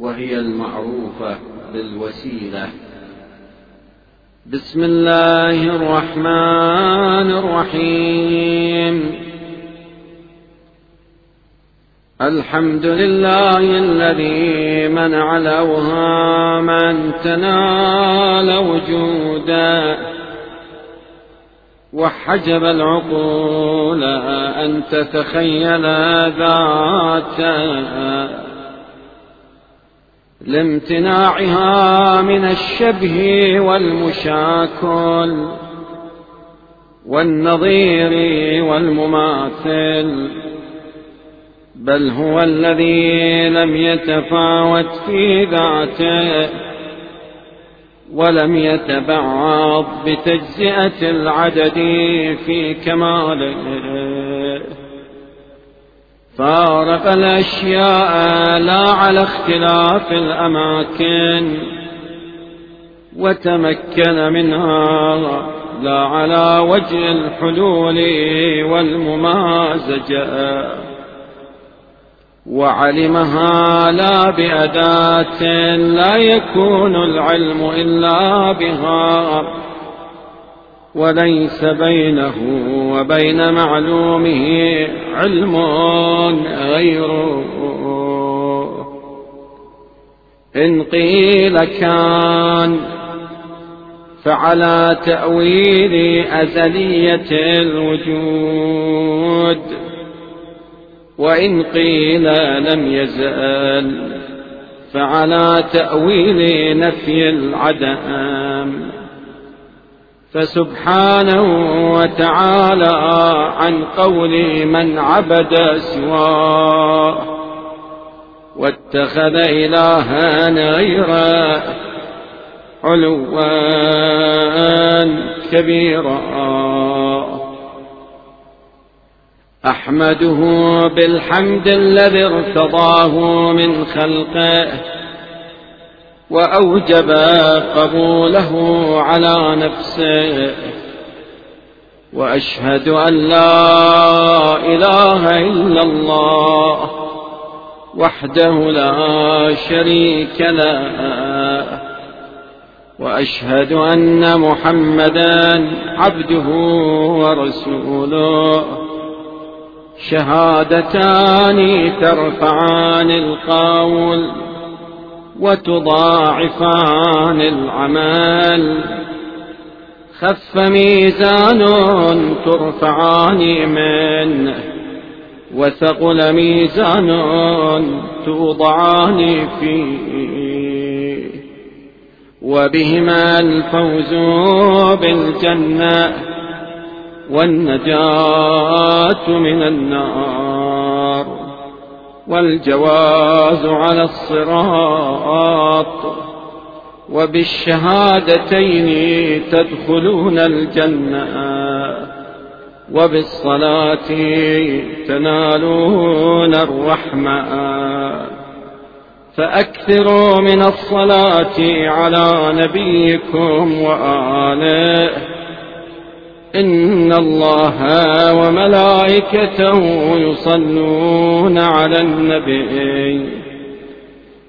وهي المعروفة بالوسيلة. بسم الله الرحمن الرحيم. الحمد لله الذي منع الأوهام أن تنال وجودا وحجب العقول أن تتخيل ذاتا. لامتناعها من الشبه والمشاكل والنظير والمماثل بل هو الذي لم يتفاوت في ذاته ولم يتبعض بتجزئة العدد في كماله. فارق الأشياء لا على اختلاف الأماكن وتمكن منها لا على وجه الحلول والممازجة. وعلمها لا بأداة لا يكون العلم إلا بها. وليس بينه وبين معلومه علم غيره. إن قيل كان فعلى تأويل أزلية الوجود وإن قيل لم يزال فعلى تأويل نفي العدم. فسبحانه وتعالى عن قول من عبد سواه واتخذ إلها غيره علوا كبيرا. أحمده بالحمد الذي ارتضاه من خلقه وأوجب قبوله على نفسه. وأشهد أن لا إله إلا الله وحده لا شريك له. وأشهد أن محمدا عبده ورسوله. شهادتان ترفعان القول. وتضاعفان العمل. خف ميزان ترفعان منه وثقل ميزان توضعان فيه. وبهما الفوز بالجنة والنجاة من النار. والجواز على الصراط وبالشهادتين تدخلون الجنة وبالصلاة تنالون الرحمة. فأكثروا من الصلاة على نبيكم وآله إن الله وملائكته يصلون على النبي.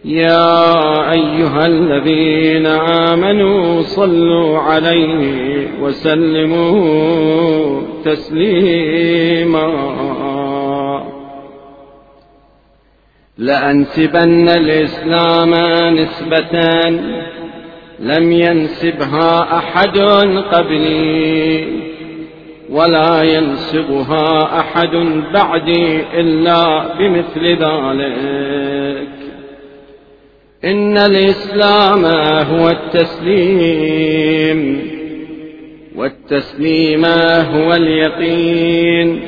يا أيها الذين آمنوا صلوا عليه وسلموا تسليما. لأنسبن الإسلام نسبة لم ينسبها أحد قبلي. ولا ينسبها أحد بعدي إلا بمثل ذلك. إن الإسلام هو التسليم والتسليم هو اليقين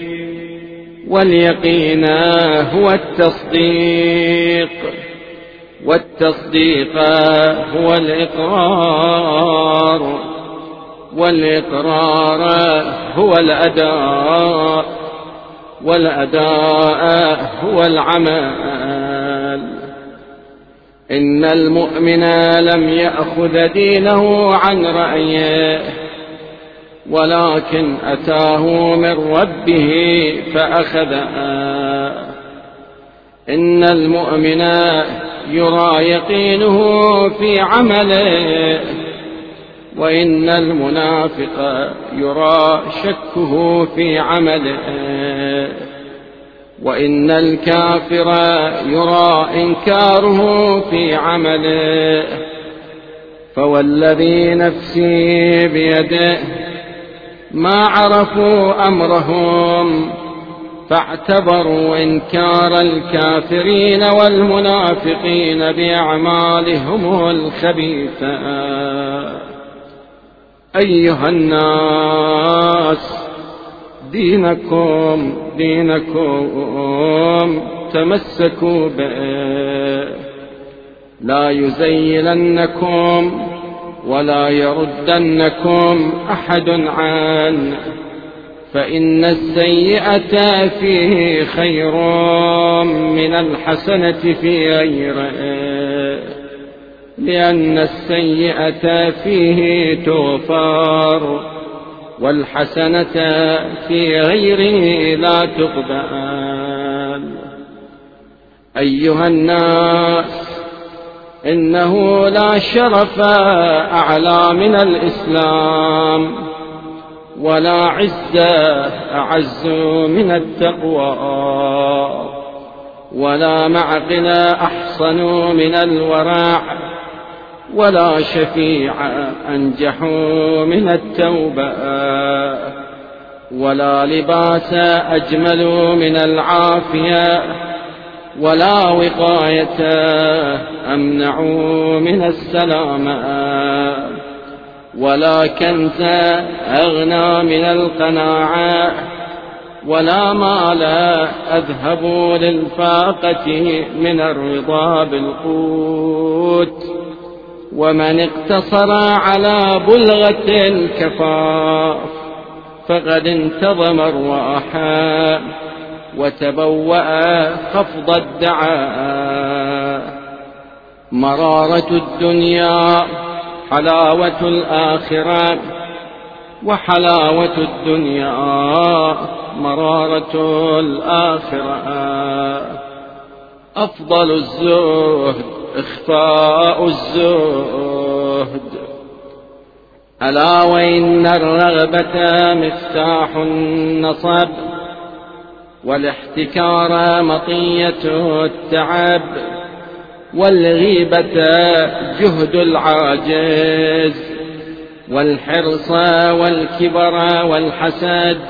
واليقين هو التصديق والتصديق هو الإقرار. والإقرار هو الأداء والأداء هو العمل. إن المؤمن لم يأخذ دينه عن رأيه ولكن أتاه من ربه فأخذ. إن المؤمن يرى يقينه في عمله. وإن المنافق يرى شكه في عمله وإن الكافر يرى إنكاره في عمله فوالذي نفسي بيده ما عرفوا أمرهم فاعتبروا إنكار الكافرين والمنافقين بأعمالهم الخبيثة. أيها الناس دينكم دينكم تمسكوا به لا يزيلنكم ولا يردنكم أحد عنه فإن السيئة فيه خير من الحسنة في غيره. لأن السيئة فيه تغفر والحسنة في غيره لا تقبل. أيها الناس إنه لا شرف أعلى من الإسلام ولا عزة أعز من التقوى ولا معقل أحصن من الورع. ولا شفيع أنجح من التوبة ولا لباس أجمل من العافية ولا وقاية أمنع من السلامة ولا كنز أغنى من القناعة ولا مال أذهب للفاقة من الرضا بالقوت. ومن اقتصر على بلغة الكفاف فقد انتظم الراحة وتبوأ خفض الدعاء. مرارة الدنيا حلاوة الآخرة وحلاوة الدنيا مرارة الآخرة. أفضل الزهد إخفاء الزهد. ألا وإن الرغبة مفتاح النصب والاحتكار مطية التعب والغيبة جهد العاجز والحرص والكبر والحسد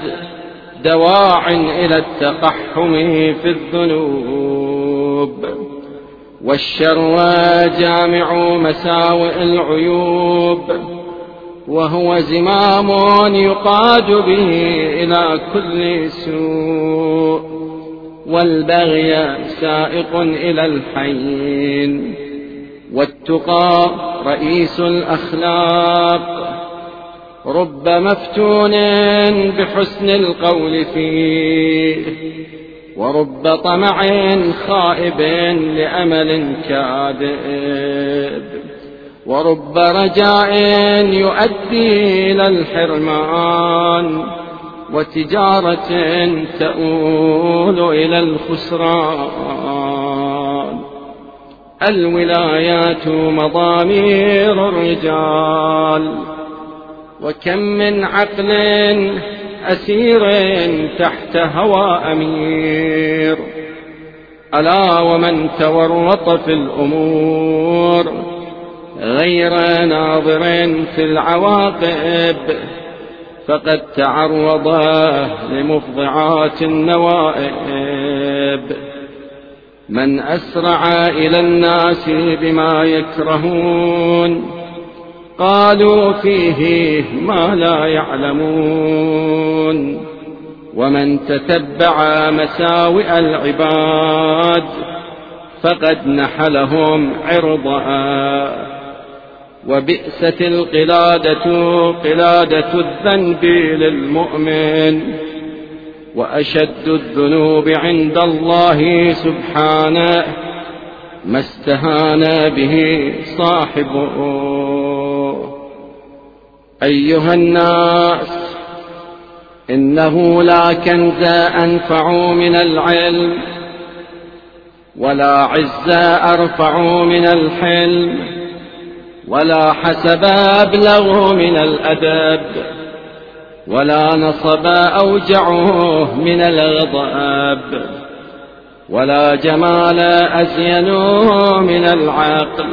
دواع إلى التقحم في الذنوب. والشر جامع مساوئ العيوب وهو زمام يقاد به إلى كل سوء والبغي سائق إلى الحين. والتقى رئيس الأخلاق رب مفتون بحسن القول فيه. ورب طمع خائب لأمل كاذب ورب رجاء يؤدي إلى الحرمان وتجارة تؤول إلى الخسران. الولايات مضامير الرجال وكم من عقل أسير تحت هوى أمير. ألا ومن تورط في الأمور غير ناظر في العواقب فقد تعرض لمفضعات النوائب. من أسرع إلى الناس بما يكرهون قالوا فيه ما لا يعلمون. ومن تتبع مساوئ العباد فقد نحلهم عرضا وبئست القلادة قلادة الذنب للمؤمن. وأشد الذنوب عند الله سبحانه ما استهان به صاحبه. أيها الناس إنه لا كنز أنفع من العلم ولا عز أرفع من الحلم ولا حسب أبلغ من الأدب ولا نصب أوجعه من الغضب ولا جمال أزينه من العقل.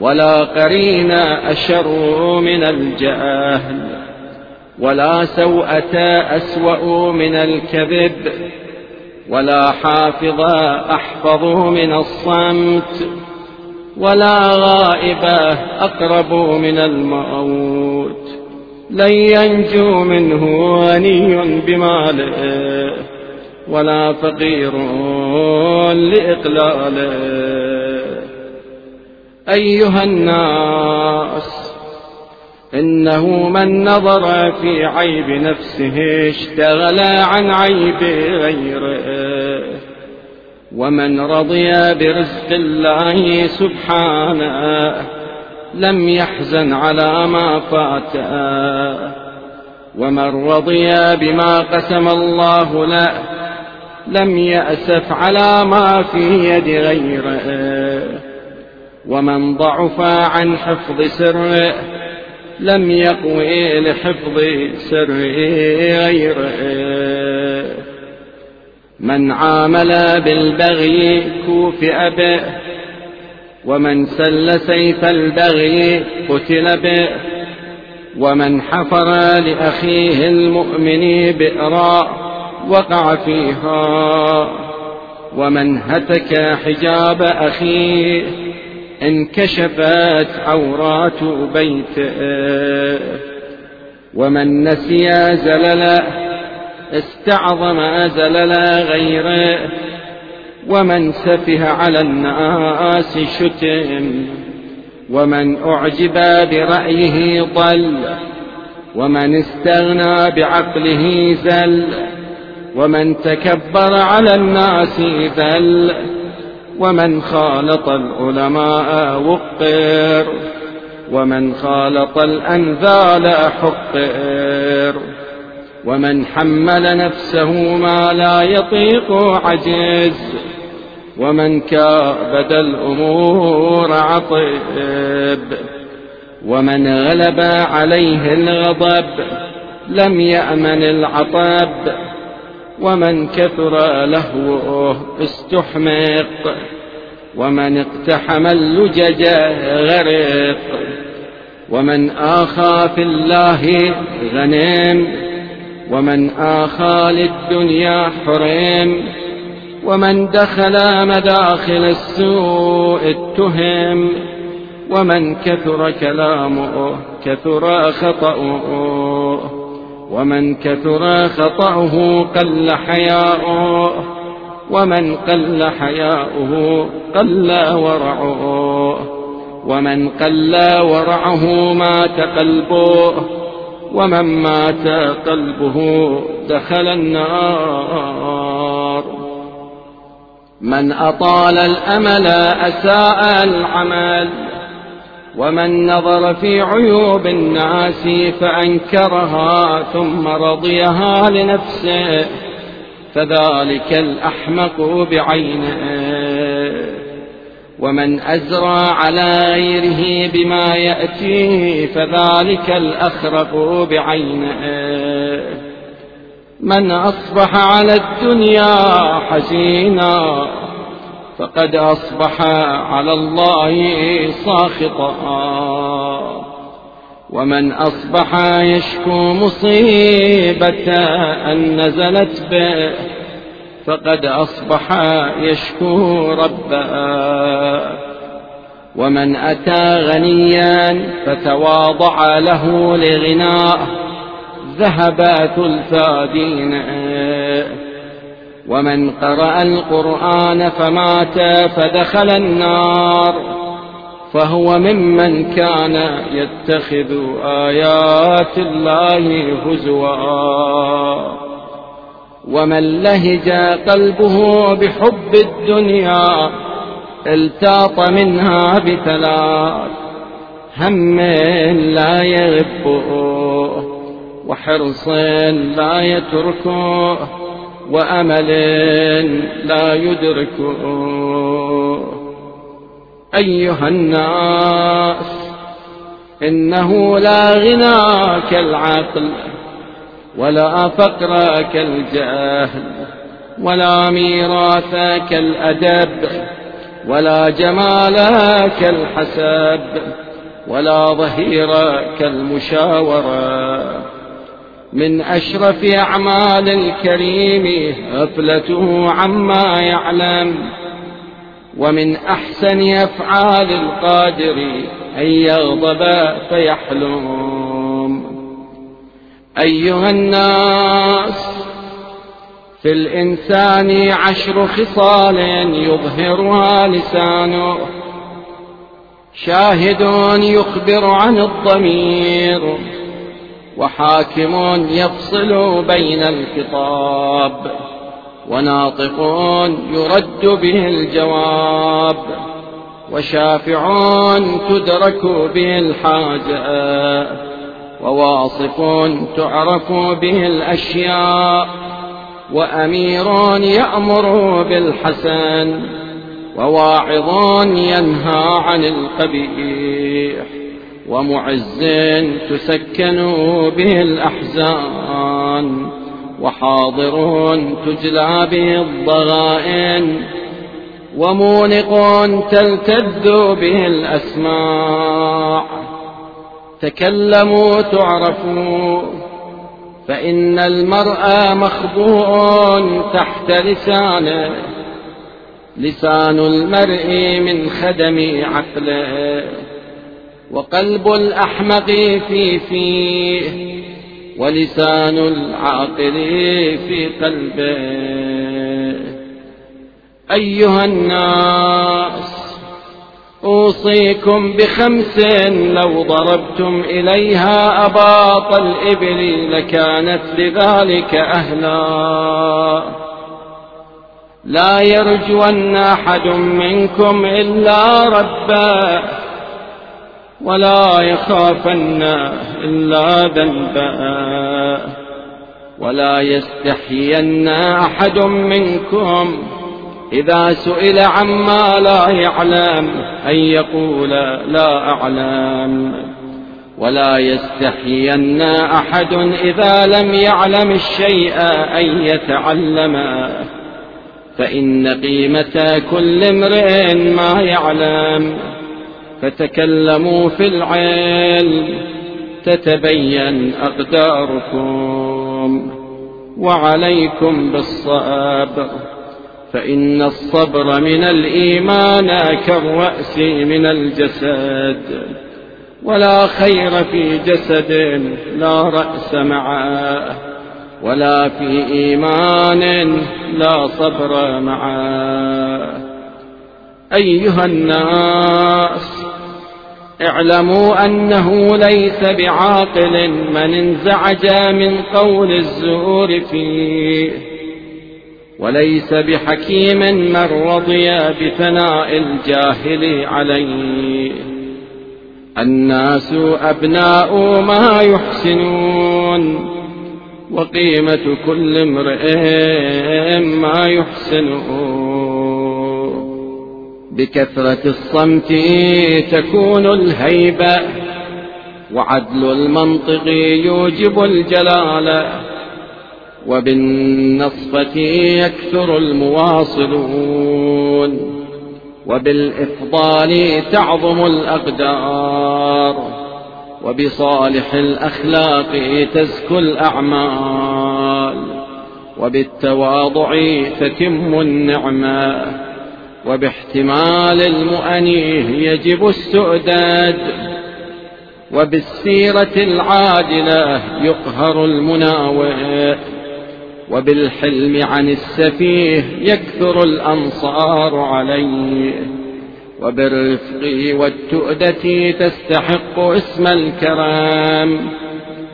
ولا قرين أشر من الجهل ولا سوءة أسوأ من الكذب ولا حافظ أحفظ من الصمت ولا غائبة أقرب من الموت لن ينجو منه غني بماله ولا فقير لإقلاله أيها الناس إنه من نظر في عيب نفسه اشتغل عن عيب غيره ومن رضي برزق الله سبحانه لم يحزن على ما فاته ومن رضي بما قسم الله له لم يأسف على ما في يد غيره. ومن ضعف عن حفظ سره لم يقوي لحفظ سر غيره. من عامل بالبغي كوفئ به ومن سل سيف البغي قتل به. ومن حفر لأخيه المؤمن بئرا وقع فيها. ومن هتك حجاب أخيه انكشفت عورات بيته. ومن نسي زلل استعظم زلل غيره. ومن سفه على الناس شتم. ومن أعجب برأيه ضل. ومن استغنى بعقله زل. ومن تكبر على الناس ذل. ومن خالط العلماء وقر ومن خالط الأنذال حقر ومن حمل نفسه ما لا يطيق عجز ومن كابد الأمور عطب ومن غلب عليه الغضب لم يأمن العطب. ومن كثر لهوه استحمق ومن اقتحم اللجج غرق ومن آخى في الله غنم ومن آخى للدنيا حرم ومن دخل مداخل السوء اتهم ومن كثر كلامه كثر خطأه. ومن كثر خطأه قل حياؤه ومن قل حياؤه قل ورعه ومن قل ورعه مات قلبه ومن مات قلبه دخل النار. من أطال الأمل أساء العمل ومن نظر في عيوب الناس فأنكرها ثم رضيها لنفسه فذلك الأحمق بعينه. ومن أزرى على غيره بما يأتيه فذلك الأخرق بعينه. من أصبح على الدنيا حزينا فقد أصبح على الله ساخطا. ومن أصبح يشكو مصيبة أن نزلت به فقد أصبح يشكو ربه. ومن أتى غنيا فتواضع له لغناه ذهب ثلثا دينه. ومن قرأ القرآن فمات فدخل النار. فهو ممن كان يتخذ آيات الله هزوا. ومن لهج قلبه بحب الدنيا التاط منها بثلاث هم لا يغبه وحرص لا يتركه. وأمل لا يدركه. أيها الناس إنه لا غنى كالعقل ولا فقر كالجهل ولا ميراث كالأدب ولا جمال كالحسب ولا ظهير كالمشاورة. من أشرف أعمال الكريم غفلته عما يعلم ومن أحسن أفعال القادر أن يغضب فيحلم. أيها الناس في الإنسان عشر خصال يظهرها لسانه. شاهد يخبر عن الضمير. وحاكم يفصل بين الخطاب وناطق يرد به الجواب وشافع تدرك به الحاجة وواصف تعرف به الأشياء وأمير يأمر بالحسن وواعظ ينهى عن القبيح. ومعز تسكن به الأحزان وحاضر تجلى به الضغائن ومونق تلتذ به الأسماع تكلموا تعرفوا فإن المرء مخبوء تحت لسانه لسان المرء من خدم عقله وقلب الأحمق في فيه ولسان العاقل في قلبه. أيها الناس أوصيكم بخمس لو ضربتم إليها أباط الإبل لكانت لذلك أهلا. لا يرجون أحد منكم إلا ربه. ولا يخافن إلا ذنبا. ولا يستحين أحد منكم إذا سئل عما لا يعلم أن يقول لا أعلم. ولا يستحين أحد إذا لم يعلم الشيء أن يتعلم. فإن قيمة كل امرئ ما يعلم. فتكلموا في العلم تتبين أقداركم. وعليكم بالصبر فإن الصبر من الإيمان كالرأس من الجسد. ولا خير في جسد لا رأس معه ولا في إيمان لا صبر معه. أيها الناس اعلموا أنه ليس بعاقل من انزعج من قول الزور فيه وليس بحكيم من رضي بثناء الجاهل عليه. الناس أبناء ما يحسنون وقيمة كل امرئ ما يحسنون. بكثرة الصمت تكون الهيبة وعدل المنطق يوجب الجلال وبالنصفة يكثر المواصلون وبالإفضال تعظم الأقدار وبصالح الأخلاق تزكو الأعمال وبالتواضع تتم النعمة. وباحتمال المؤنيه يجب السؤداد وبالسيرة العادلة يقهر المناوئ وبالحلم عن السفيه يكثر الأنصار عليه وبالرفق والتؤدة تستحق اسم الكرام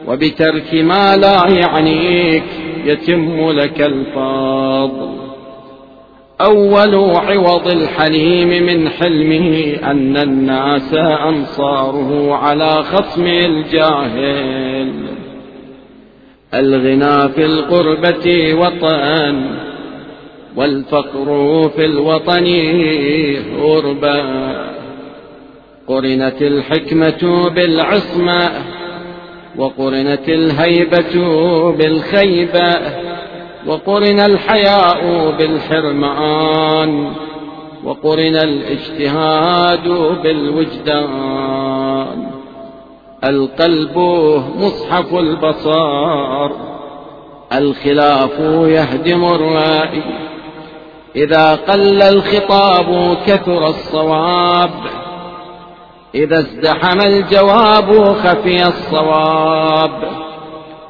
وبترك ما لا يعنيك يتم لك الفضل أول عوض الحليم من حلمه أن الناس أنصاره على خصم الجاهل. الغنى في القربة وطن والفقر في الوطن غربا قرنت الحكمة بالعصمة وقرنت الهيبة بالخيبة. وقرن الحياء بالحرمان وقرن الاجتهاد بالوجدان. القلب مصحف البصار الخلاف يهدم الرائي. إذا قل الخطاب كثر الصواب إذا ازدحم الجواب خفي الصواب.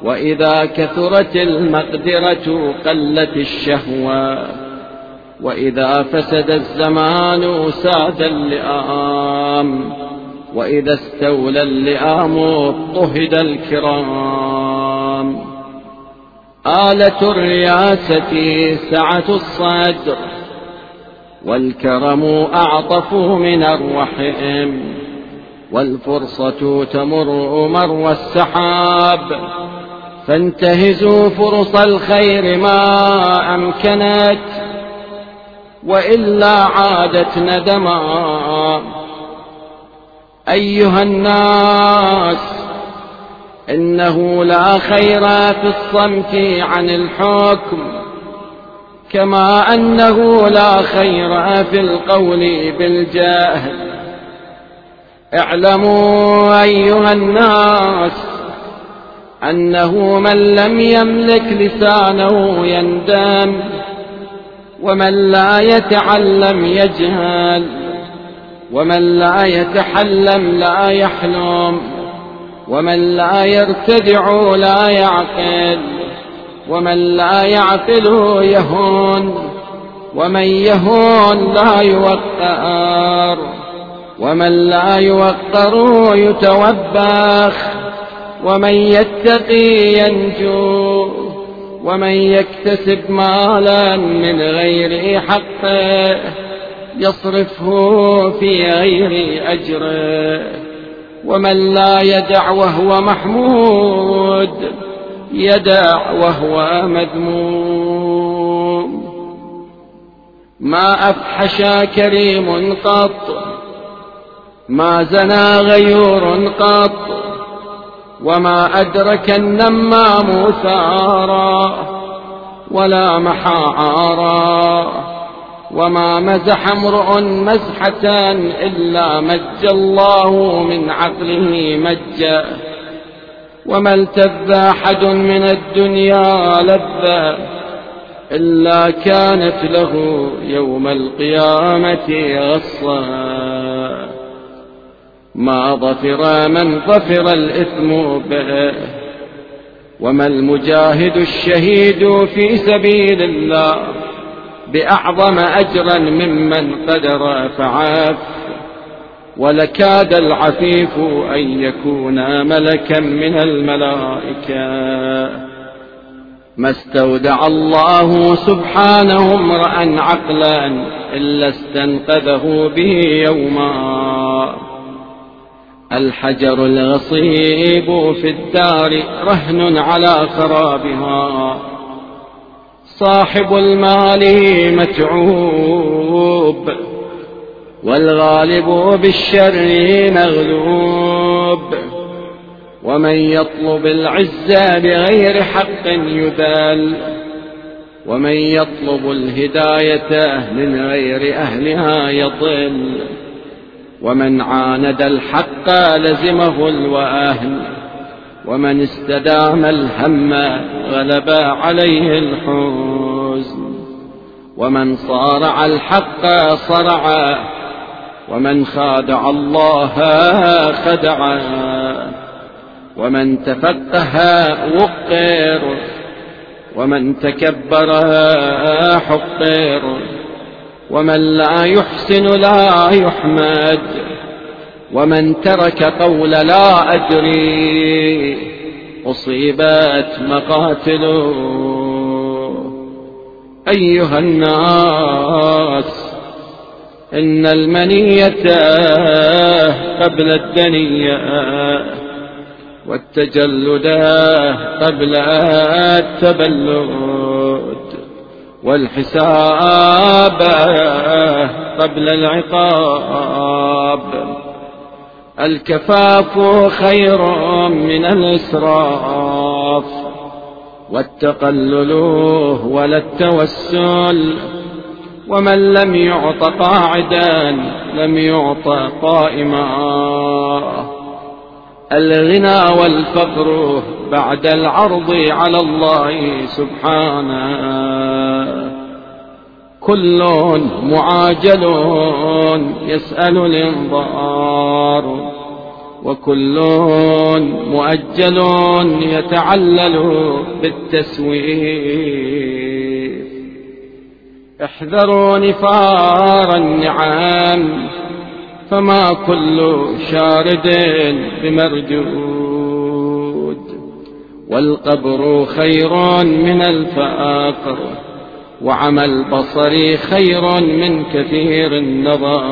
وإذا كثرت المقدرة قلت الشهوة وإذا فسد الزمان ساد اللئام وإذا استولى اللئام اضطهد الكرام. آلة الرياسة سعة الصدر والكرم أعطف من الرحم والفرصة تمر مر السحاب. فانتهزوا فرص الخير ما أمكنت وإلا عادت ندما. أيها الناس إنه لا خير في الصمت عن الحكم كما أنه لا خير في القول بالجهل. اعلموا أيها الناس أنه من لم يملك لسانه يندم ومن لا يتعلم يجهل ومن لا يتحلم لا يحلم ومن لا يرتدع لا يعقل ومن لا يعقل يهون ومن يهون لا يوقر ومن لا يوقر يتوبخ. ومن يتقي ينجو ومن يكتسب مالا من غير حقه يصرفه في غير أجره ومن لا يدع وهو محمود يدع وهو مذموم ما أفحش كريم قط ما زنى غيور قط وما أدرك النمام ثارا ولا محا عارا وما مزح امرؤ مزحة إلا مج الله من عقله مجا وما التذ أحد من الدنيا لذة إلا كانت له يوم القيامة غصا. ما ظفر من ظفر الإثم به. وما المجاهد الشهيد في سبيل الله بأعظم أجرا ممن قدر فعاف. ولكاد العفيف أن يكون ملكا من الملائكة. ما استودع الله سبحانه امرأ عقلا إلا استنقذه به يوما. الحجر الغصيب في الدار رهن على خرابها. صاحب المال متعوب والغالب بالشر مغلوب. ومن يطلب العزة بغير حق يذل ومن يطلب الهداية من غير أهلها يضل. ومن عاند الحق لزمه الوأهل ومن استدام الهم غلب عليه الحزن ومن صارع الحق صرع ومن خادع الله خدع ومن تفقه وقر ومن تكبر حقر. ومن لا يحسن لا يحمد ومن ترك قول لا أدري أصيبت مقاتله أيها الناس إن المنية قبل الدنيا والتجلد قبل التبلد والحساب قبل العقاب. الكفاف خير من الإسراف والتقلل ولا التوسل. ومن لم يعط قاعدا لم يعط قائما. الغنى والفقر بعد العرض على الله سبحانه. كل معاجل يسأل الانظار وكل مؤجل يتعلل بالتسويف. احذروا نفار النعام فما كل شارد بمرجود والقبر خير من الفاقر وعمى البصر خير من كثير النظر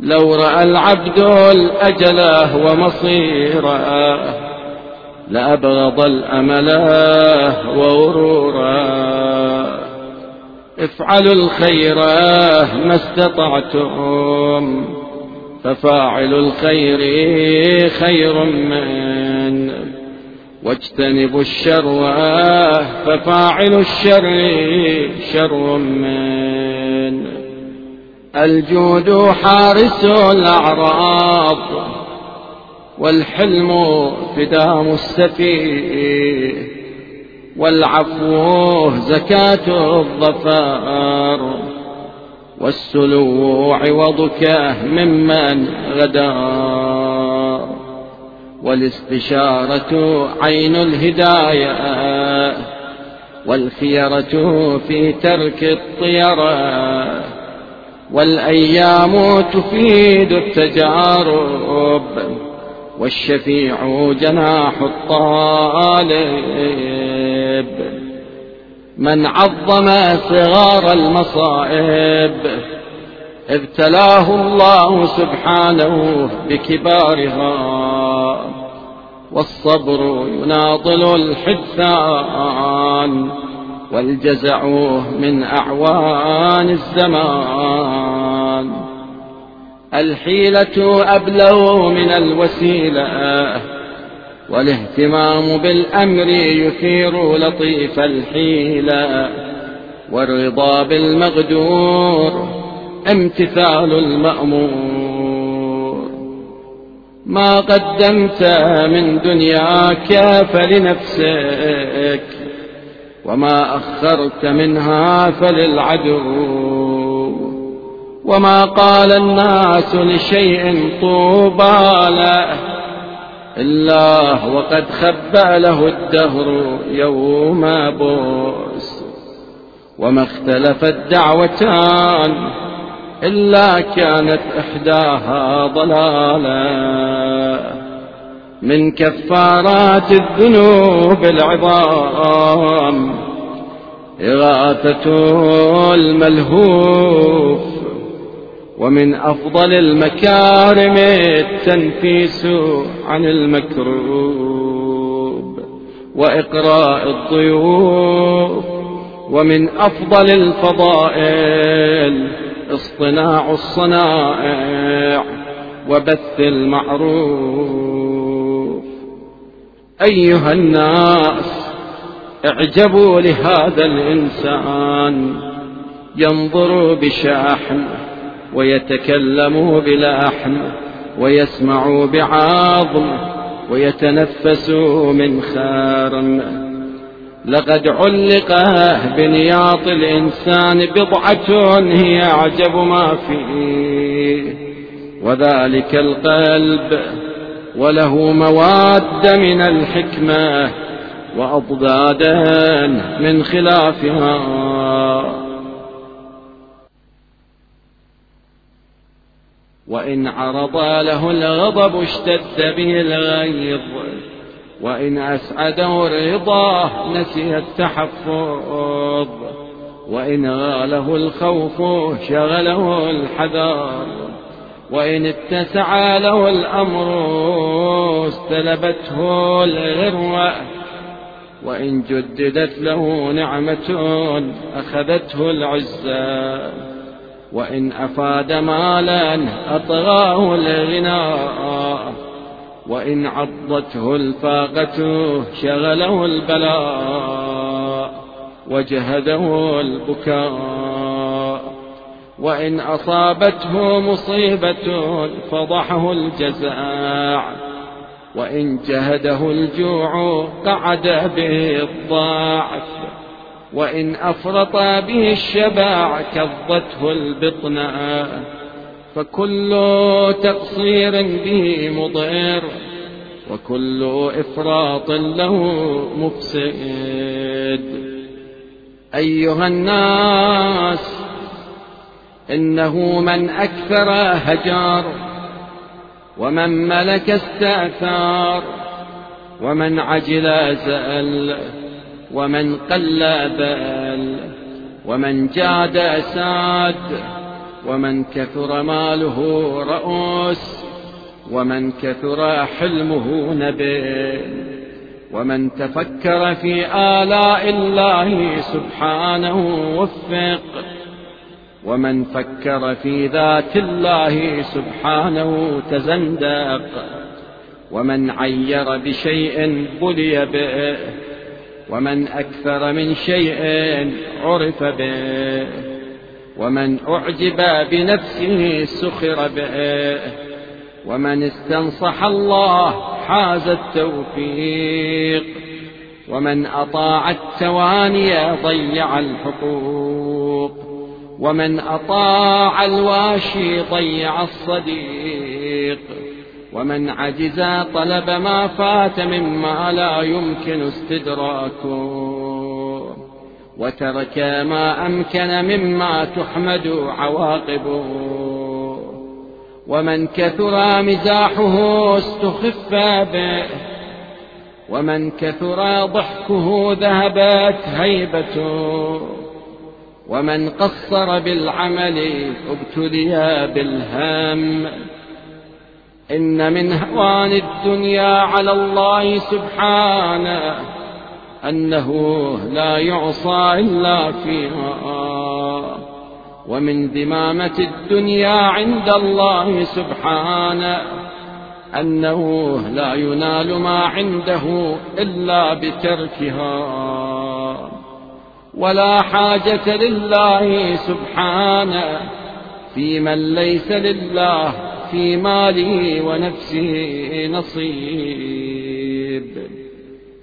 لو رأى العبد الأجله ومصيره لأبغض الأمل وغرورا. افعلوا الخير ما استطعتم ففاعل الخير خير من واجتنبوا الشر ففاعل الشر شر من. الجود حارس الأعراض والحلم فدام السفيه والعفو زكاة الظفار والسلو عوضك ممن غدار والاستشارة عين الهداية والخيرة في ترك الطيرة والأيام تفيد التجارب والشفيع جناح الطالب من عظم صغار المصائب. ابتلاه الله سبحانه بكبارها والصبر يناضل الحدثان والجزع من أعوان الزمان. الحيلة أبلغ من الوسيلة والاهتمام بالأمر يثير لطيف الحيلة والرضا بالمغدور امتثال المأمور. ما قدمت من دنياك فلنفسك وما أخرت منها فللعدو. وما قال الناس لشيء طوبى له إلا وقد خبى له الدهر يوم بوس وما اختلفت دعوتان إلا كانت إحداها ضلالا. من كفارات الذنوب العظام إغاثة الملهوف ومن أفضل المكارم التنفيس عن المكروب وإقراء الضيوف ومن أفضل الفضائل اصطناع الصنائع وبث المعروف أيها الناس اعجبوا لهذا الإنسان ينظر بشاحنة ويتكلم بلحم ويسمع بعظم ويتنفس من خارم. لقد علق بنياط الإنسان بضعة هي أعجب ما فيه. وذلك القلب وله مواد من الحكمة وأضدادا من خلافها. وإن عرض له الغضب اشتد به الغيظ وإن أسعده الرضا نسي التحفظ وإن غاله الخوف شغله الحذر وإن اتسع له الأمر استلبته الغروة وإن جددت له نعمة أخذته العزة وإن أفاد مالا أطغاه الغناء وإن عضته الفاقة شغله البلاء. وجهده البكاء. وإن أصابته مصيبة فضحه الجزاع. وإن جهده الجوع قعد به الضعف. وإن أفرط به الشبع كظته البطناء فكل تقصير به مضر وكل إفراط له مفسد. أيها الناس إنه من أكثر هجار ومن ملك استأثار ومن عجل زأل. ومن قل بأل ومن جاد ساد ومن كثر ماله رؤوس ومن كثر حلمه نبيل ومن تفكر في آلاء الله سبحانه وفق ومن فكر في ذات الله سبحانه تزندق ومن عير بشيء بلي به ومن أكثر من شيء عرف به ومن أعجب بنفسه سخر به ومن استنصح الله حاز التوفيق ومن أطاع التواني ضيع الحقوق ومن أطاع الواشي ضيع الصديق. ومن عجز طلب ما فات مما لا يمكن استدراكه. وترك ما أمكن مما تحمد عواقبه. ومن كثر مزاحه استخف به. ومن كثر ضحكه ذهبت هيبته. ومن قصر بالعمل ابتلي بالهم. إن من هوان الدنيا على الله سبحانه أنه لا يعصى إلا فيها. ومن ذمامة الدنيا عند الله سبحانه أنه لا ينال ما عنده إلا بتركها. ولا حاجة لله سبحانه في من ليس لله في ماله ونفسه نصيب.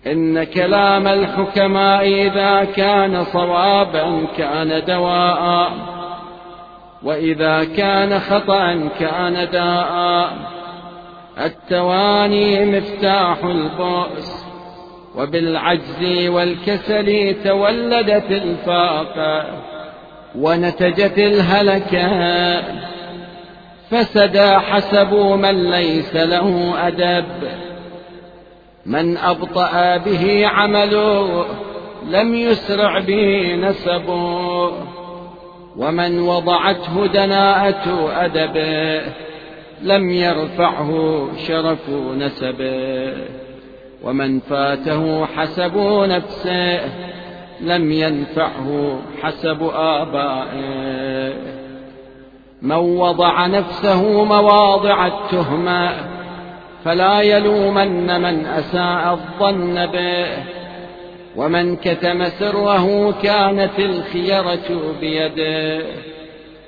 إن كلام الحكماء إذا كان صوابا كان دواء وإذا كان خطأ كان داء. التواني مفتاح البؤس وبالعجز والكسل تولدت الفاقة ونتجت الهلكة. فسد حسب من ليس له أدب. من أبطأ به عمله لم يسرع به نسبه ومن وضعته دناءة أدبه لم يرفعه شرف نسبه ومن فاته حسب نفسه لم ينفعه حسب آبائه. من وضع نفسه مواضع التهمة فلا يلومن من أساء الظن به. ومن كتم سره كانت الخيرة بيده.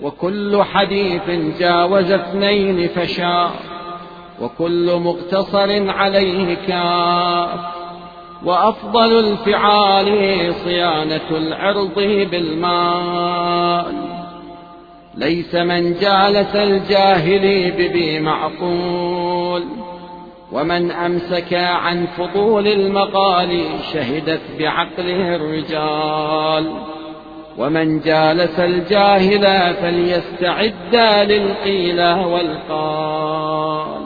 وكل حديث جاوز اثنين فشاء وكل مقتصر عليه كاف. وأفضل الفعال صيانة العرض بالمال. ليس من جالس الجاهل بذي معقول ومن أمسك عن فضول المقال شهدت بعقله الرجال ومن جالس الجاهل فليستعد للقيل والقال.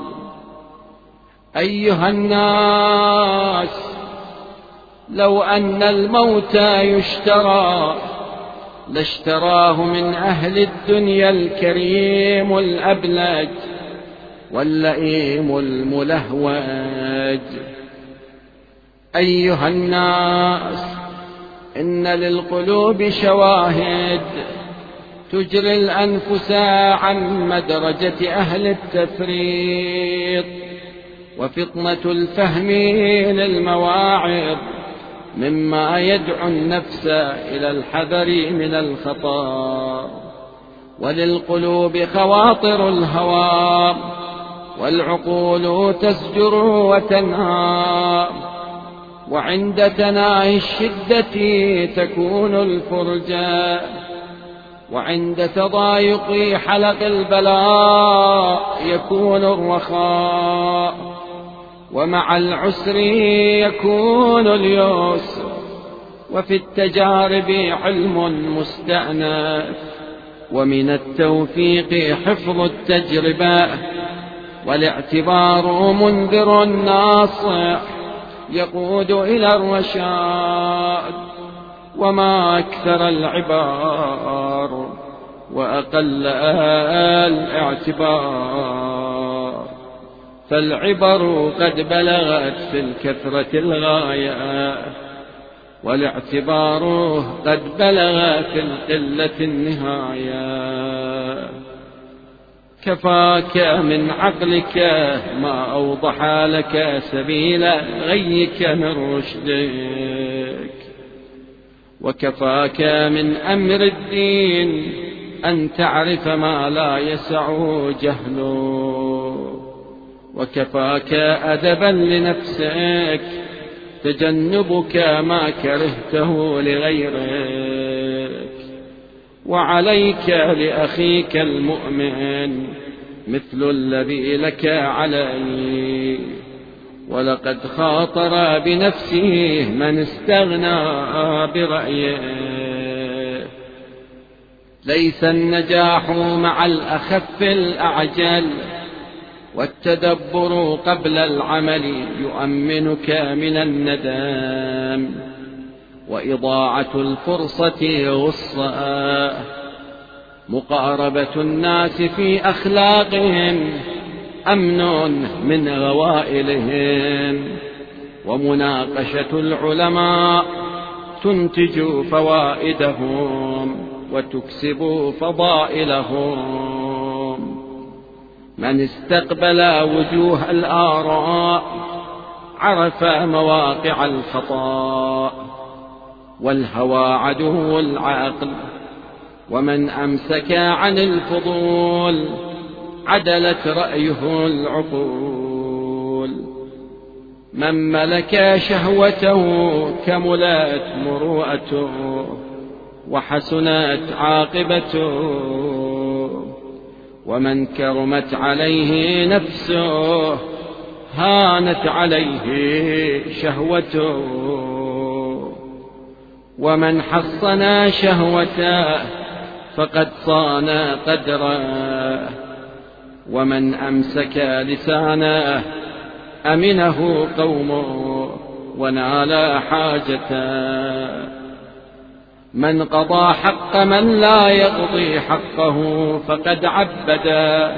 أيها الناس لو أن الموت يشترى لاشتراه من أهل الدنيا الكريم الأبلج واللئيم الملهوج. أيها الناس إن للقلوب شواهد تجري الأنفس عن مدرجة أهل التفريط وفطنة الفهم للمواعظ. مما يدعو النفس إلى الحذر من الخطر وللقلوب خواطر الهوى والعقول تزجر وتنهى. وعند تناهي الشدة تكون الفرجة وعند تضايق حلق البلاء يكون الرخاء. ومع العسر يكون اليسر وفي التجارب علم مستأنف ومن التوفيق حفظ التجربة والاعتبار منذر ناصح يقود إلى الرشاد وما أكثر العبار وأقل الاعتبار فالعبر قد بلغت في الكثرة الغاية والاعتبار قد بلغ في القلة النهاية. كفاك من عقلك ما أوضح لك سبيل غيك من رشدك. وكفاك من أمر الدين أن تعرف ما لا يسع جهله وكفاك أدبا لنفسك تجنبك ما كرهته لغيرك. وعليك لأخيك المؤمن مثل الذي لك عليه. ولقد خاطر بنفسه من استغنى برأيه. ليس النجاح مع الأخف الأعجل والتدبر قبل العمل يؤمنك من الندم وإضاعة الفرصة غصة مقاربة الناس في أخلاقهم أمن من غوائلهم. ومناقشة العلماء تنتج فوائدهم وتكسب فضائلهم. من استقبل وجوه الآراء عرف مواقع الخطأ والهوى عدو العقل ومن أمسك عن الفضول عدلت رأيه العقول. من ملك شهوته كملت مروءته وحسنت عاقبته. ومن كرمت عليه نفسه هانت عليه شهوته. ومن حصن شهوته فقد صان قدره. ومن أمسك لسانه أمنه قومه ونال حاجته. من قضى حق من لا يقضي حقه فقد عبدا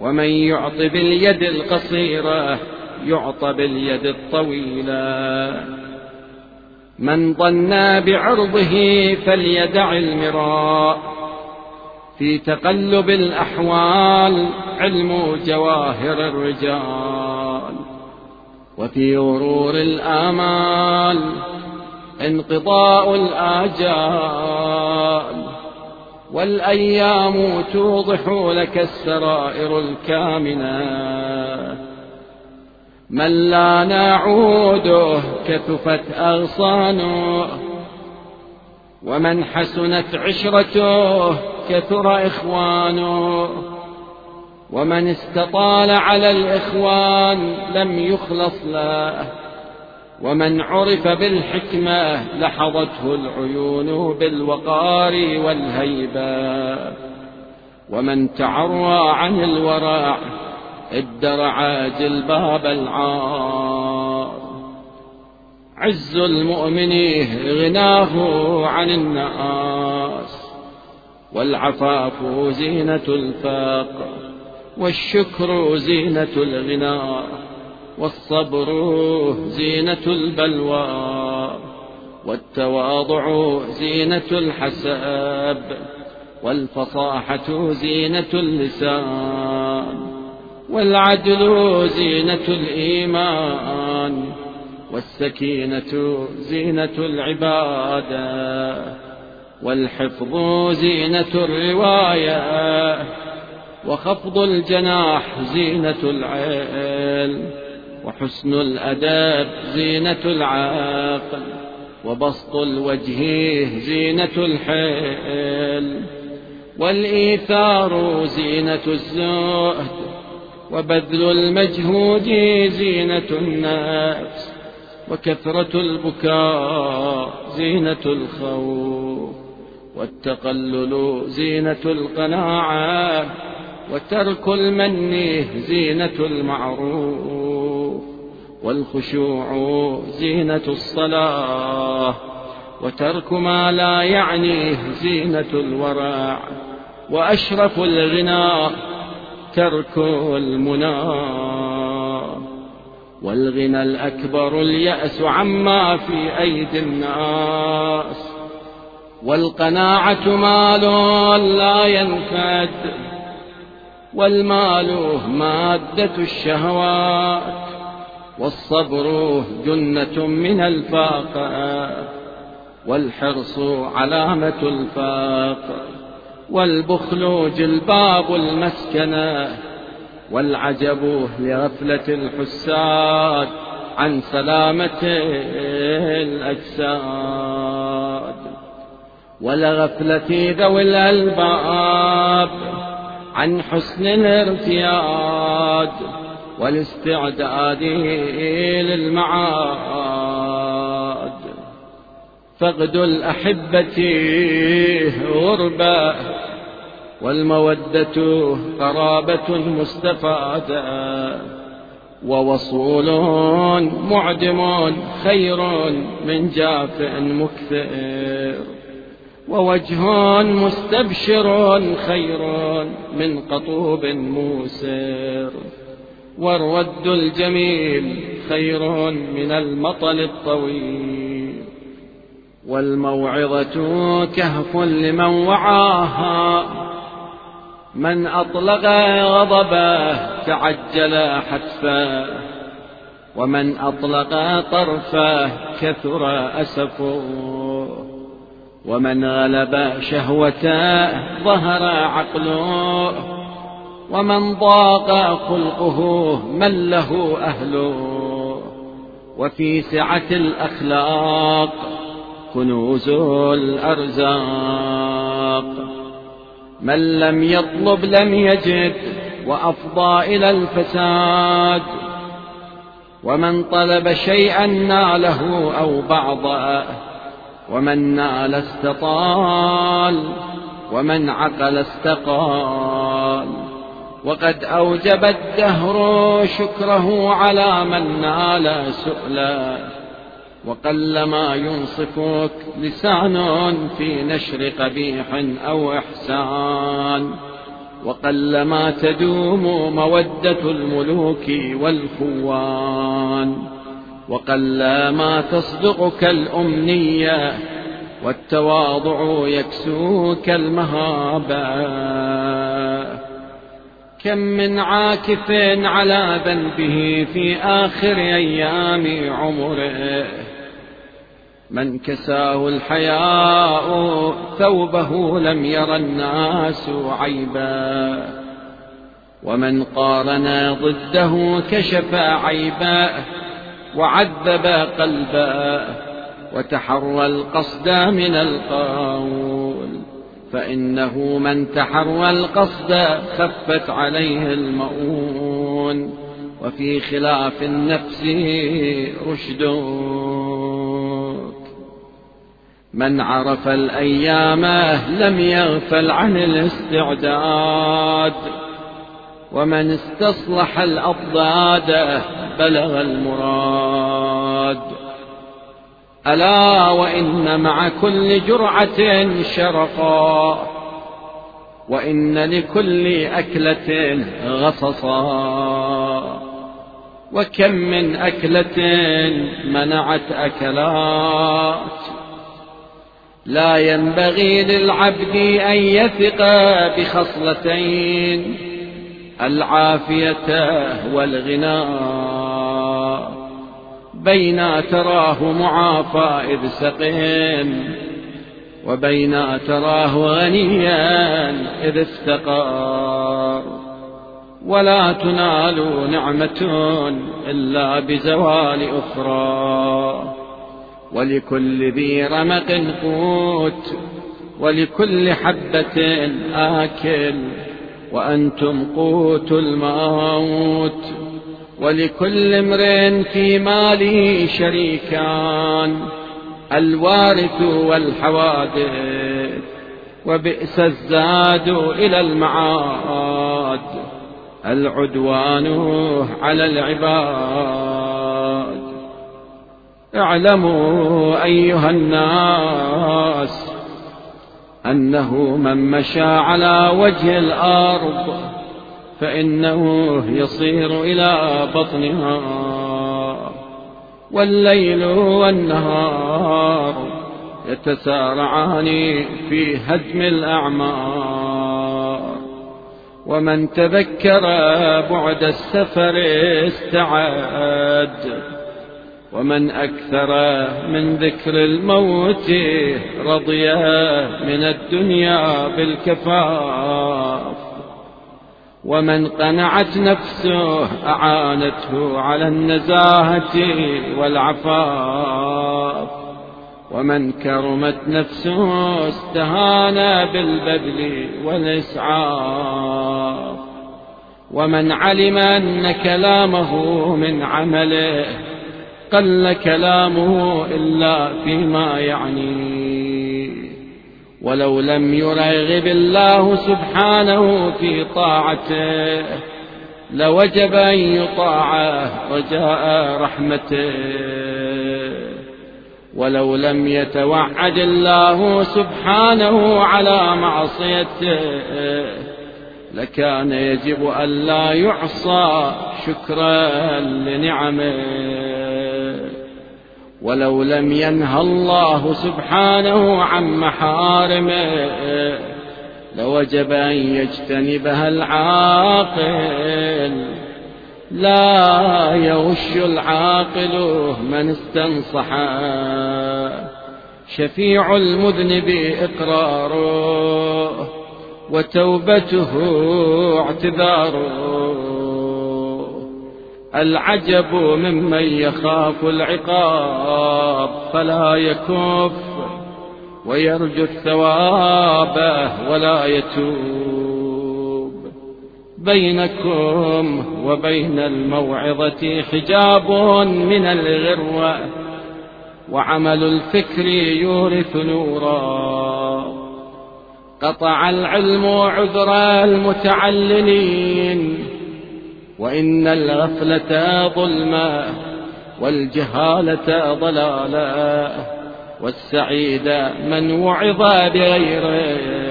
ومن يعط باليد القصيرة يعطى باليد الطويلة. من ظن بعرضه فليدع المراء. في تقلب الأحوال علم جواهر الرجال. وفي غرور الآمال انقضاء الآجال والأيام توضح لك السرائر الكامنة. من لا نعوده كثفت أغصانه ومن حسنت عشرته كثر إخوانه. ومن استطال على الإخوان لم يخلص له. ومن عرف بالحكمة لحظته العيون بالوقار والهيبة. ومن تعرى عن الورع ادرع جلباب العار. عز المؤمن غناه عن الناس والعفاف زينة الفقر والشكر زينة الغنى والصبر زينة البلوى والتواضع زينة الحساب والفصاحة زينة اللسان والعدل زينة الإيمان والسكينة زينة العبادة والحفظ زينة الرواية وخفض الجناح زينة العلم وحسن الأدب زينة العقل وبسط الوجه زينة الحيل. والإيثار زينة الزهد وبذل المجهود زينة النفس وكثرة البكاء زينة الخوف. والتقلل زينة القناعة وترك المن زينة المعروف. والخشوع زينة الصلاة وترك ما لا يعنيه زينة الورع وأشرف الغنى ترك المنى. والغنى الأكبر اليأس عما في أيدي الناس والقناعة مال لا ينفد والمال مادة الشهوات. والصبر جنة من الفاقة والحرص علامة الفاقة والبخل جلباب المسكنة والعجب لغفلة الحساد عن سلامة الأجساد ولغفلة ذوي الألباب عن حسن الارتياد والاستعداد للمعاد. فقد الأحبة غربة والمودة قرابة مستفادة ووصول معدم خير من جاف مكثر. ووجه مستبشر خير من قطوب موسر. والرد الجميل خير من المطل الطويل. والموعظة كهف لمن وعاها. من أطلق غضبه تعجل حتفه. ومن أطلق طرفه كثر أسفه. ومن غلب شهوته ظهر عقله. ومن ضاق خلقه من له أهله وفي سعة الأخلاق كنوز الأرزاق. من لم يطلب لم يجد وأفضى إلى الفساد. ومن طلب شيئا ناله أو بعضه. ومن نال استطال. ومن عقل استقال. وقد أوجب الدهر شكره على من نال سؤلا وقلما ينصفك لسان في نشر قبيح أو إحسان وقلما تدوم مودة الملوك والخوان وقلما تصدقك الأمنية والتواضع يكسوك المهابة كم من عاكف على ذنبه في آخر أيام عمره. من كساه الحياء ثوبه لم ير الناس عيبا. ومن قارن ضده كشف عيبا وعذب قلبا وتحرى القصد من القول فإنه من تحرى القصد خفت عليه المؤون وفي خلاف النفس رشدك من عرف الأيام لم يغفل عن الاستعداد ومن استصلح الأضداد بلغ المراد. ألا وإن مع كل جرعة شرقا وإن لكل أكلة غصصا وكم من أكلة منعت أكلات لا ينبغي للعبد أن يثق بخصلتين العافية والغنى. بين تراه معافى إذ سقيم وبين تراه غنيا إذ استقار ولا تنال نعمة إلا بزوال أخرى. ولكل ذي رمق قوت ولكل حبة آكل. وأنتم قوت الموت. ولكل امرئ في ماله شريكان الوارث والحوادث وبئس الزاد إلى المعاد العدوان على العباد. اعلموا أيها الناس أنه من مشى على وجه الأرض فإنه يصير إلى بطنها والليل والنهار يتسارعان في هدم الأعمار. ومن تذكر بعد السفر استعد ومن أكثر من ذكر الموت رضي من الدنيا بالكفاف. ومن قنعت نفسه أعانته على النزاهة والعفاف. ومن كرمت نفسه استهان بالبذل والإسعاف. ومن علم أن كلامه من عمله قل كلامه إلا فيما يعنيه ولو لم يرغب الله سبحانه في طاعته لوجب أن يطاع رجاء رحمته. ولو لم يتوعد الله سبحانه على معصيته لكان يجب ألا يعصى شكرا لنعمه. ولو لم ينهى الله سبحانه عن محارمه لوجب أن يجتنبها العاقل. لا يغش العاقل من استنصح. شفيع المذنب إقراره وتوبته اعتذاره. العجب ممن يخاف العقاب فلا يكف ويرجو الثواب ولا يتوب. بينكم وبين الموعظة حجاب من الغروة وعمل الفكر يورث نورا. قطع العلم عذر المتعللين وإن الغفلة ظلما والجهالة ضلالا والسعيد من وعظ بغيره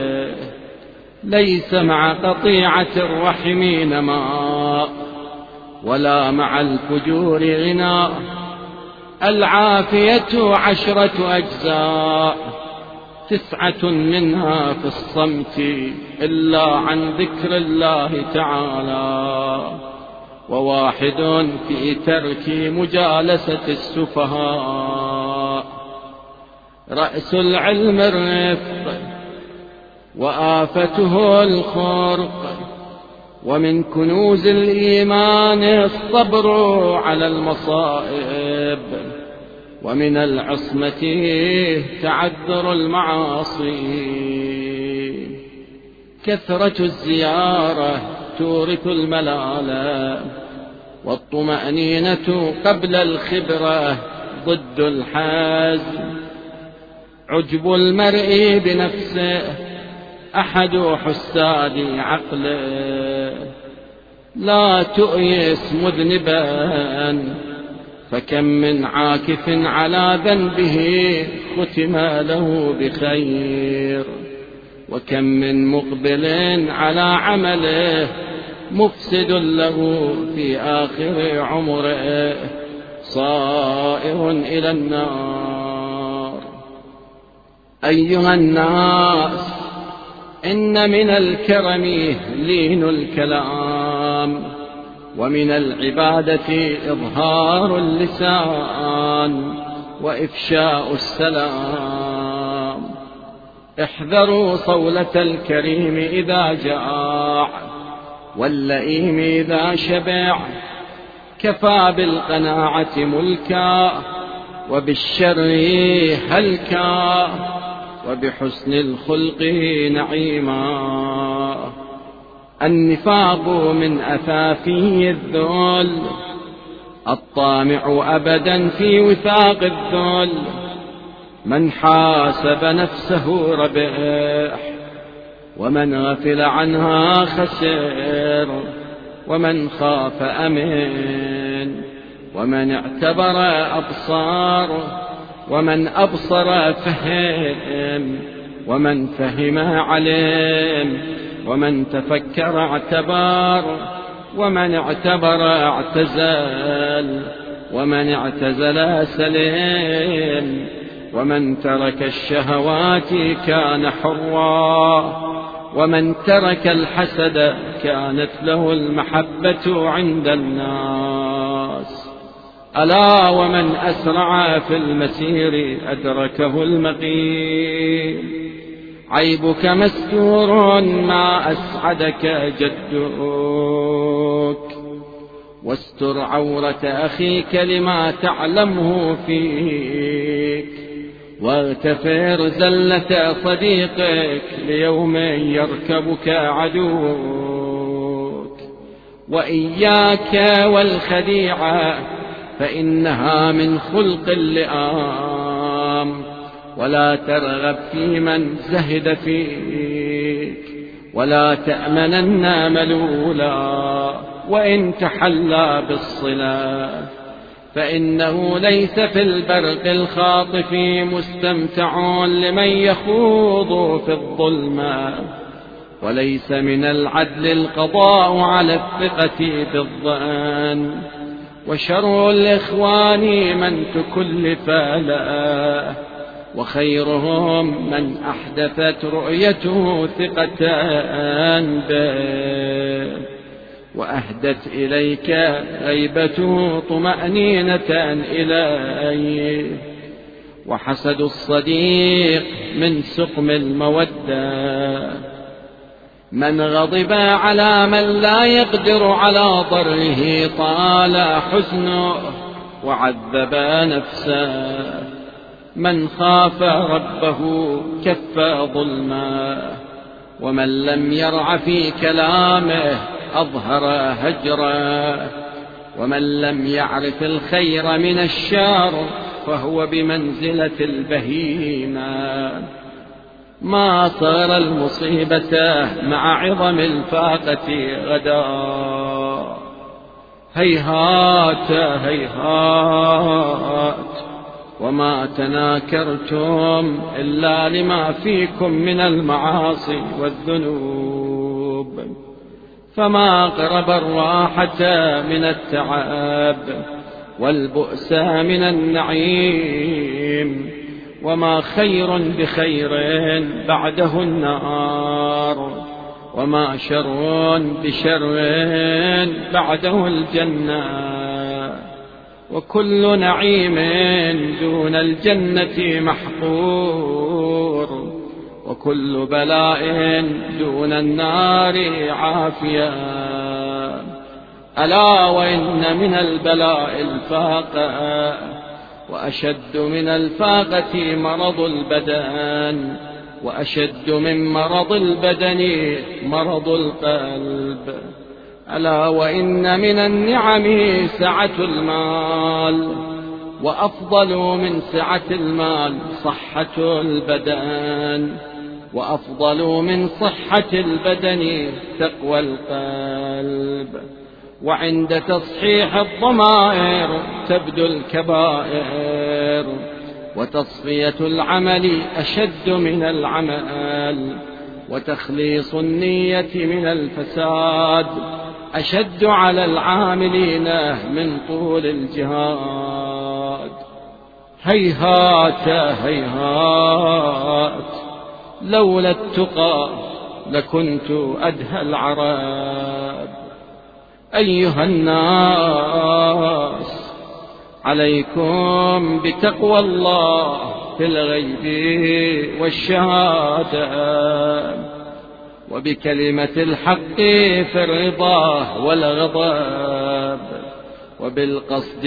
ليس مع قطيعة الرحمين ماء ولا مع الفجور غناء العافية عشرة أجزاء تسعة منها في الصمت إلا عن ذكر الله تعالى وواحد في ترك مجالسة السفهاء. رأس العلم الرفق وآفته الخرق. ومن كنوز الإيمان الصبر على المصائب. ومن العصمة تعذر المعاصي. كثرة الزيارة تورث الملالة والطمأنينة قبل الخبرة ضد الحزم عجب المرء بنفسه أحد حساد عقله. لا تؤيس مذنبا فكم من عاكف على ذنبه ختم له بخير. وكم من مقبل على عمله مفسد له في آخر عمره صائر إلى النار. أيها الناس إن من الكرم لين الكلام ومن العبادة إظهار اللسان وإفشاء السلام. احذروا صولة الكريم إذا جاع واللئيم إذا شبع كفى بالقناعة ملكا وبالشر هلكا وبحسن الخلق نعيما. النفاق من أثافي الذل الطامع أبدا في وثاق الذل. من حاسب نفسه ربح ومن غفل عنها خسر ومن خاف أمن ومن اعتبر أبصار ومن أبصر فهم ومن فهم علم ومن تفكر اعتبر ومن اعتبر اعتزل ومن اعتزل سلم ومن ترك الشهوات كان حرا. ومن ترك الحسد كانت له المحبة عند الناس. ألا ومن أسرع في المسير أدركه المقيم. عيبك مستور ما أسعدك جدك. واستر عورة أخيك لما تعلمه فيك واغتفر زلة صديقك ليوم يركبك عدوك. وإياك والخديعة فإنها من خلق اللئام. ولا ترغب في من زهد فيك ولا تأمنن ملولا وإن تحلى بالصلاة فإنه ليس في البرق الخاطف مستمتع لمن يخوض في الظلمة وليس من العدل القضاء على الثقة بالظن وشر الإخوان من تكلف لا. وخيرهم من أحدثت رؤيته ثقة به. وأهدت إليك غيبته طمأنينة إليه وحسد الصديق من سقم المودة. من غضب على من لا يقدر على ضره طال حزنه وعذب نفسه. من خاف ربه كف ظلمه. ومن لم يرع في كلامه أظهر هجرا. ومن لم يعرف الخير من الشر فهو بمنزلة البهيمة. ما صار المصيبة مع عظم الفاقة غدا. هيهات هيهات. وما تناكرتم إلا لما فيكم من المعاصي والذنوب. فما قرب الراحة من التعب والبؤس من النعيم وما خير بخير بعده النار وما شر بشر بعده الجنة وكل نعيم دون الجنة محقور وكل بلاء دون النار عافية. ألا وإن من البلاء الفاقة وأشد من الفاقة مرض البدن وأشد من مرض البدن مرض القلب. ألا وإن من النعم سعة المال وأفضل من سعة المال صحة البدن. وأفضل من صحة البدن تقوى القلب. وعند تصحيح الضمائر تبدو الكبائر وتصفية العمل أشد من العمل وتخليص النية من الفساد أشد على العاملين من طول الجهاد. هيهات هيهات. لولا التقى لكنت أدهى العرب أيها الناس عليكم بتقوى الله في الغيب والشهادة وبكلمة الحق في الرضا والغضب وبالقصد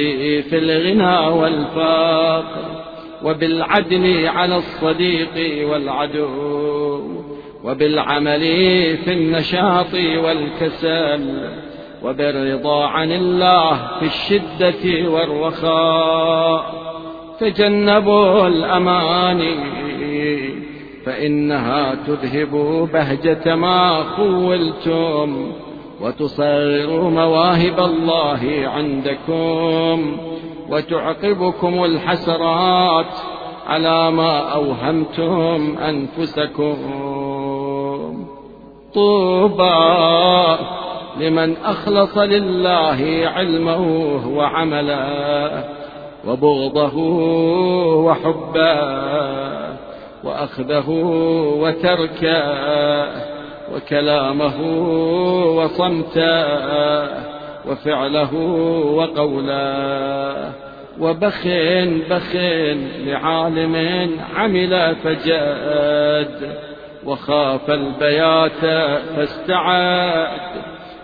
في الغنى والفقر. وبالعدل على الصديق والعدو وبالعمل في النشاط والكسل وبالرضا عن الله في الشدة والرخاء. تجنبوا الأماني فإنها تذهب بهجة ما خولتم وتصغر مواهب الله عندكم. وتعقبكم الحسرات على ما أوهمتم أنفسكم. طوبى لمن أخلص لله علمه وعمله وبغضه وحبه وأخذه وتركه وكلامه وصمته. وفعله وقوله وبخ بخ لعالم عمل فجاد وخاف البيات فاستعاد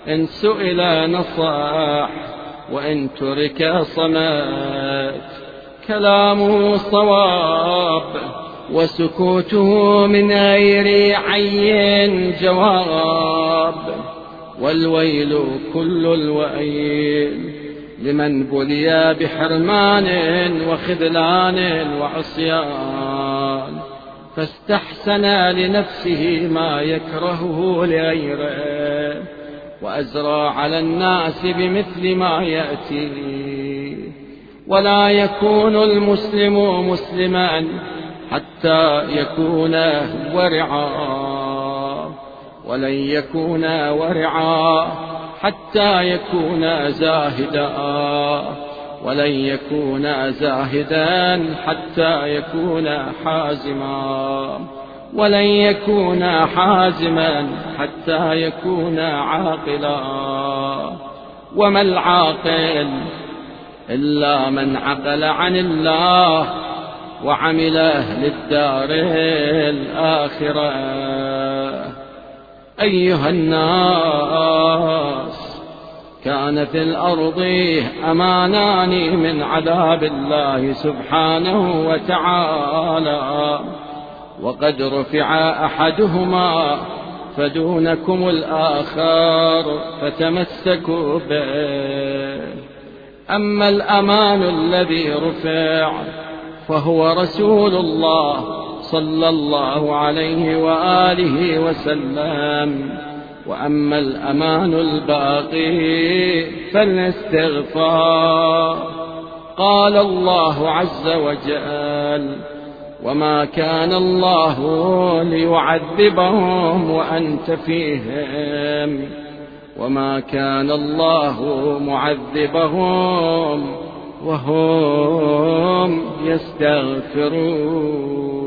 إن سئل نصاح وإن ترك صمات كلامه صواب وسكوته من غير عين جواب والويل كل الويل لمن بلي بحرمان وخذلان وعصيان فاستحسن لنفسه ما يكرهه لغيره وأزرى على الناس بمثل ما يأتي ولا يكون المسلم مسلما حتى يكون ورعا ولن يكون ورعا حتى يكون زاهدا. ولن يكون زاهدا حتى يكون حازما. ولن يكون حازما حتى يكون عاقلا. وما العاقل إلا من عقل عن الله وعمل للدار الآخرة. أيها الناس كان في الأرض أمانان من عذاب الله سبحانه وتعالى وقد رفع أحدهما فدونكم الآخر فتمسكوا به. أما الأمان الذي رفع فهو رسول الله صلى الله عليه وآله وسلم. وأما الأمان الباقي فالاستغفار قال الله عز وجل وما كان الله ليعذبهم وأنت فيهم. وما كان الله معذبهم وهم يستغفرون.